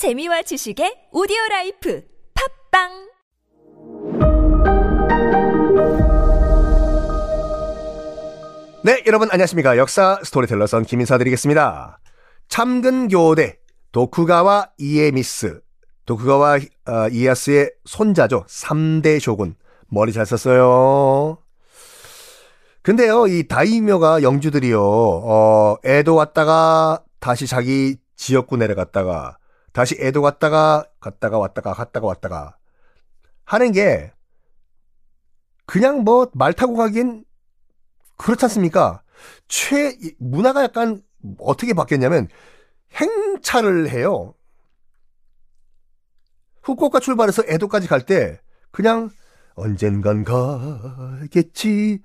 재미와 지식의 오디오 라이프 팟빵 네, 여러분 안녕하십니까. 역사 스토리텔러 썬킴 인사 드리겠습니다. 참근 교대 도쿠가와 이에미츠 도쿠가와 어, 이에야스의 손자죠. 3대 쇼군. 머리 잘 썼어요. 근데요, 이 다이묘가 영주들이요, 어, 에도 왔다가 다시 자기 지역구 내려갔다가 다시 에도 갔다가 갔다가 왔다가 갔다가 왔다가 하는 게 그냥 뭐 말 타고 가긴 그렇지 않습니까? 최 문화가 약간 어떻게 바뀌었냐면 행차를 해요. 후쿠오카 출발해서 에도까지 갈 때 그냥 언젠간 가겠지가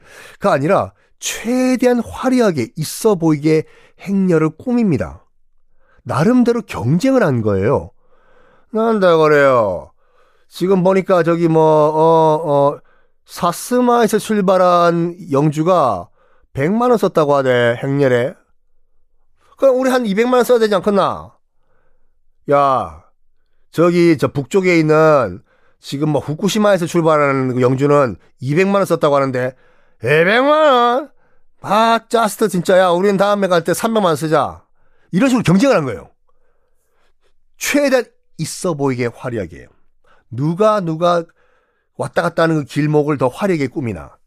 아니라 최대한 화려하게 있어 보이게 행렬을 꾸밉니다. 나름대로 경쟁을 한 거예요. 난다 그래요. 지금 보니까 저기 뭐, 어, 어, 사스마에서 출발한 영주가 100만원 썼다고 하대, 행렬에. 그럼 우리 한 200만원 써야 되지 않겠나? 야, 저기, 저 북쪽에 있는 지금 뭐 후쿠시마에서 출발하는 그 영주는 200만원 썼다고 하는데, 200만원? 아, 짜스트 진짜야. 우린 다음에 갈 때 300만원 쓰자. 이런 식으로 경쟁을 한 거예요. 최대한 있어 보이게 화려하게. 누가 누가 왔다 갔다 하는 그 길목을 더 화려하게 꾸미나.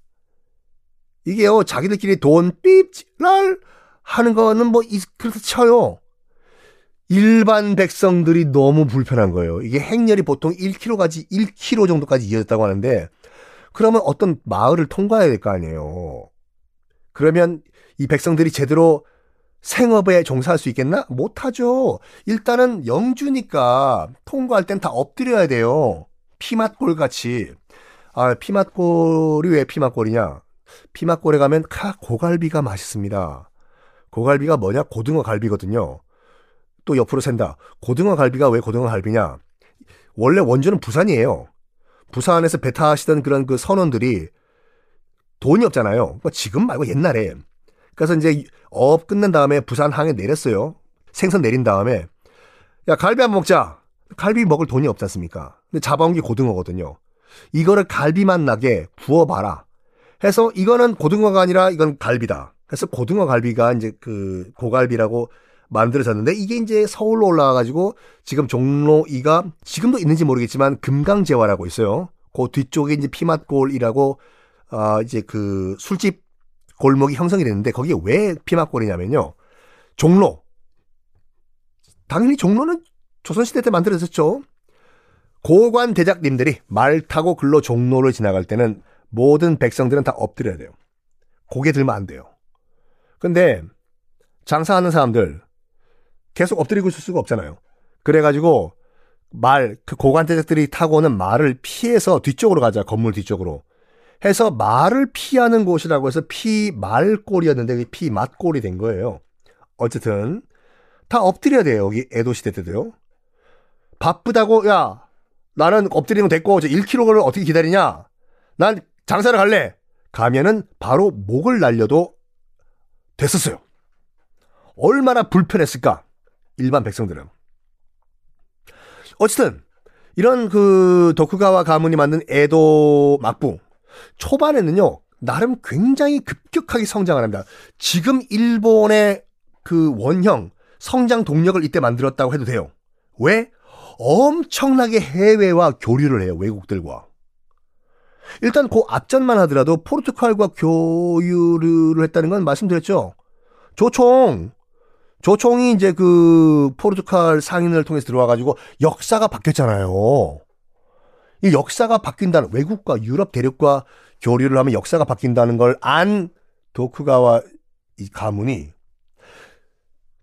이게요, 자기들끼리 돈 삐랄 하는 거는 뭐, 그렇다 쳐요. 일반 백성들이 너무 불편한 거예요. 이게 행렬이 보통 1km까지, 1km 정도까지 이어졌다고 하는데, 그러면 어떤 마을을 통과해야 될 거 아니에요. 그러면 이 백성들이 제대로 생업에 종사할 수 있겠나? 못하죠. 일단은 영주니까 통과할 땐 다 엎드려야 돼요. 피맛골 같이. 아, 피맛골이 왜 피맛골이냐? 피맛골에 가면 카 고갈비가 맛있습니다. 고갈비가 뭐냐? 고등어 갈비거든요. 또 옆으로 샌다. 고등어 갈비가 왜 고등어 갈비냐? 원래 원주는 부산이에요. 부산에서 배 타시던 그런 그 선원들이 돈이 없잖아요. 뭐 지금 말고 옛날에. 그래서 이제 어업 끝난 다음에 부산 항에 내렸어요. 생선 내린 다음에 야 갈비 한번 먹자. 갈비 먹을 돈이 없지 않습니까? 근데 잡아온 게 고등어거든요. 이거를 갈비만 나게 구워봐라. 해서 이거는 고등어가 아니라 이건 갈비다. 그래서 고등어 갈비가 이제 그 고갈비라고 만들어졌는데 이게 이제 서울로 올라와가지고 지금 종로 2가 지금도 있는지 모르겠지만 금강제화라고 있어요. 그 뒤쪽에 이제 피맛골이라고 아 이제 그 술집 골목이 형성이 됐는데 거기에 왜 피맛골이냐면요. 종로. 당연히 종로는 조선시대 때 만들어졌죠. 고관 대작님들이 말 타고 글로 종로를 지나갈 때는 모든 백성들은 다 엎드려야 돼요. 고개 들면 안 돼요. 근데 장사하는 사람들 계속 엎드리고 있을 수가 없잖아요. 그래가지고 말, 그 고관 대작들이 타고 오는 말을 피해서 뒤쪽으로 가자, 건물 뒤쪽으로. 해서 말을 피하는 곳이라고 해서 피말골이었는데 피맛골이 된 거예요. 어쨌든 다 엎드려야 돼요. 여기 에도 시대 때도요. 바쁘다고 야 나는 엎드리는 거 됐고 저 1km를 어떻게 기다리냐? 난 장사를 갈래. 가면은 바로 목을 날려도 됐었어요. 얼마나 불편했을까? 일반 백성들은. 어쨌든 이런 그 도쿠가와 가문이 만든 에도 막부 초반에는요, 나름 굉장히 급격하게 성장을 합니다. 지금 일본의 그 원형 성장 동력을 이때 만들었다고 해도 돼요. 왜? 엄청나게 해외와 교류를 해요, 외국들과. 일단 그 앞전만 하더라도 포르투갈과 교류를 했다는 건 말씀드렸죠. 조총, 조총이 이제 그 포르투갈 상인을 통해서 들어와가지고 역사가 바뀌었잖아요. 이 역사가 바뀐다는 외국과 유럽 대륙과 교류를 하면 역사가 바뀐다는 걸 안 도쿠가와 이 가문이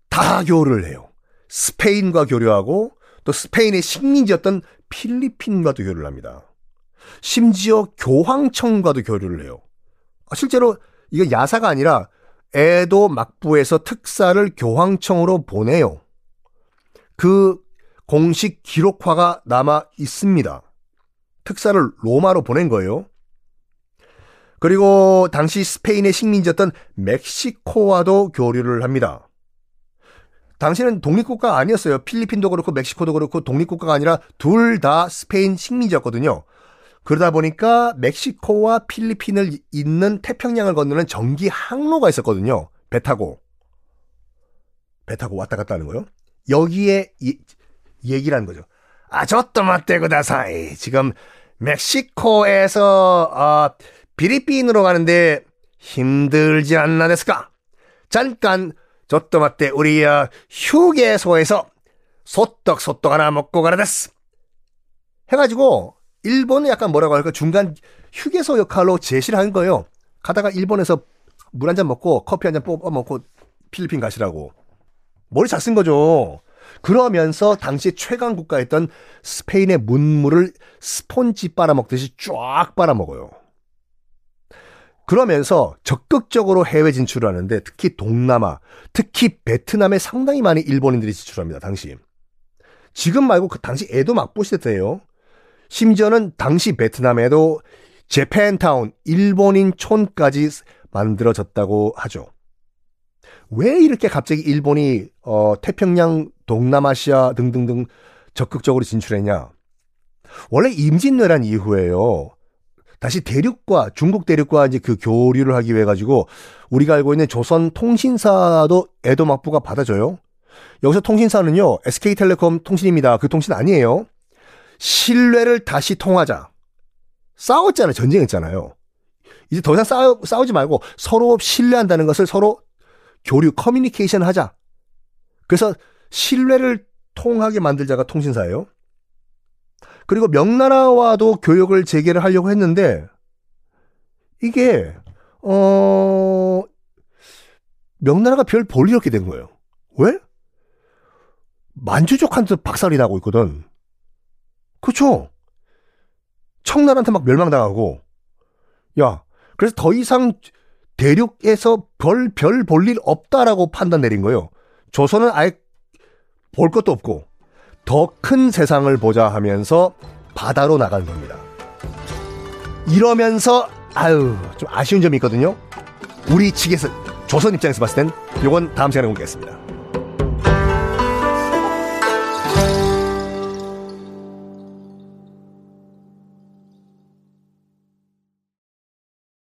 다 교류를 해요. 스페인과 교류하고 또 스페인의 식민지였던 필리핀과도 교류를 합니다. 심지어 교황청과도 교류를 해요. 아, 실제로 이거 야사가 아니라 에도 막부에서 특사를 교황청으로 보내요. 그 공식 기록화가 남아 있습니다. 특사를 로마로 보낸 거예요. 그리고 당시 스페인의 식민지였던 멕시코와도 교류를 합니다. 당시에는 독립국가가 아니었어요. 필리핀도 그렇고 멕시코도 그렇고 독립국가가 아니라 둘 다 스페인 식민지였거든요. 그러다 보니까 멕시코와 필리핀을 잇는 태평양을 건너는 전기 항로가 있었거든요. 배 타고. 배 타고 왔다 갔다 하는 거요. 여기에 이, 얘기를 하는 거죠. 아, 저또 맞대 그다사이. 지금 멕시코에서 어, 필리핀으로 가는데 힘들지 않나 됐을까? 잠깐 저또 맞대 우리 어, 휴게소에서 소떡 소떡 하나 먹고 가라 됐어. 해가지고 일본은 약간 뭐라고 할까 중간 휴게소 역할로 제시를 한 거예요. 가다가 일본에서 물 한 잔 먹고 커피 한 잔 뽑아 먹고 필리핀 가시라고. 머리 잘 쓴 거죠. 그러면서 당시 최강 국가였던 스페인의 문물을 스폰지 빨아먹듯이 쫙 빨아먹어요. 그러면서 적극적으로 해외 진출을 하는데 특히 동남아, 특히 베트남에 상당히 많이 일본인들이 진출합니다. 당시. 지금 말고 그 당시 에도 막보시 때예요. 심지어는 당시 베트남에도 재팬타운, 일본인 촌까지 만들어졌다고 하죠. 왜 이렇게 갑자기 일본이 어, 태평양, 동남아시아 등등등 적극적으로 진출했냐? 원래 임진왜란 이후에요. 다시 대륙과 중국 대륙과 이제 그 교류를 하기 위해 가지고 우리가 알고 있는 조선 통신사도 에도 막부가 받아줘요. 여기서 통신사는요 SK텔레콤 통신입니다. 그 통신 아니에요. 신뢰를 다시 통하자. 싸웠잖아요. 전쟁했잖아요. 이제 더 이상 싸우, 싸우지 말고 서로 신뢰한다는 것을 서로 교류, 커뮤니케이션 하자. 그래서 신뢰를 통하게 만들 자가 통신사예요. 그리고 명나라와도 교역을 재개를 하려고 했는데 이게 어 명나라가 별 볼일 없게 된 거예요. 왜? 만주족한테 박살이 나고 있거든. 그쵸? 청나라한테 막 멸망당하고. 야, 그래서 더 이상 대륙에서 별, 별 볼 일 없다라고 판단 내린 거예요. 조선은 아예 볼 것도 없고, 더 큰 세상을 보자 하면서 바다로 나간 겁니다. 이러면서, 아유, 좀 아쉬운 점이 있거든요. 우리 측에서, 조선 입장에서 봤을 땐, 요건 다음 시간에 공개하겠습니다.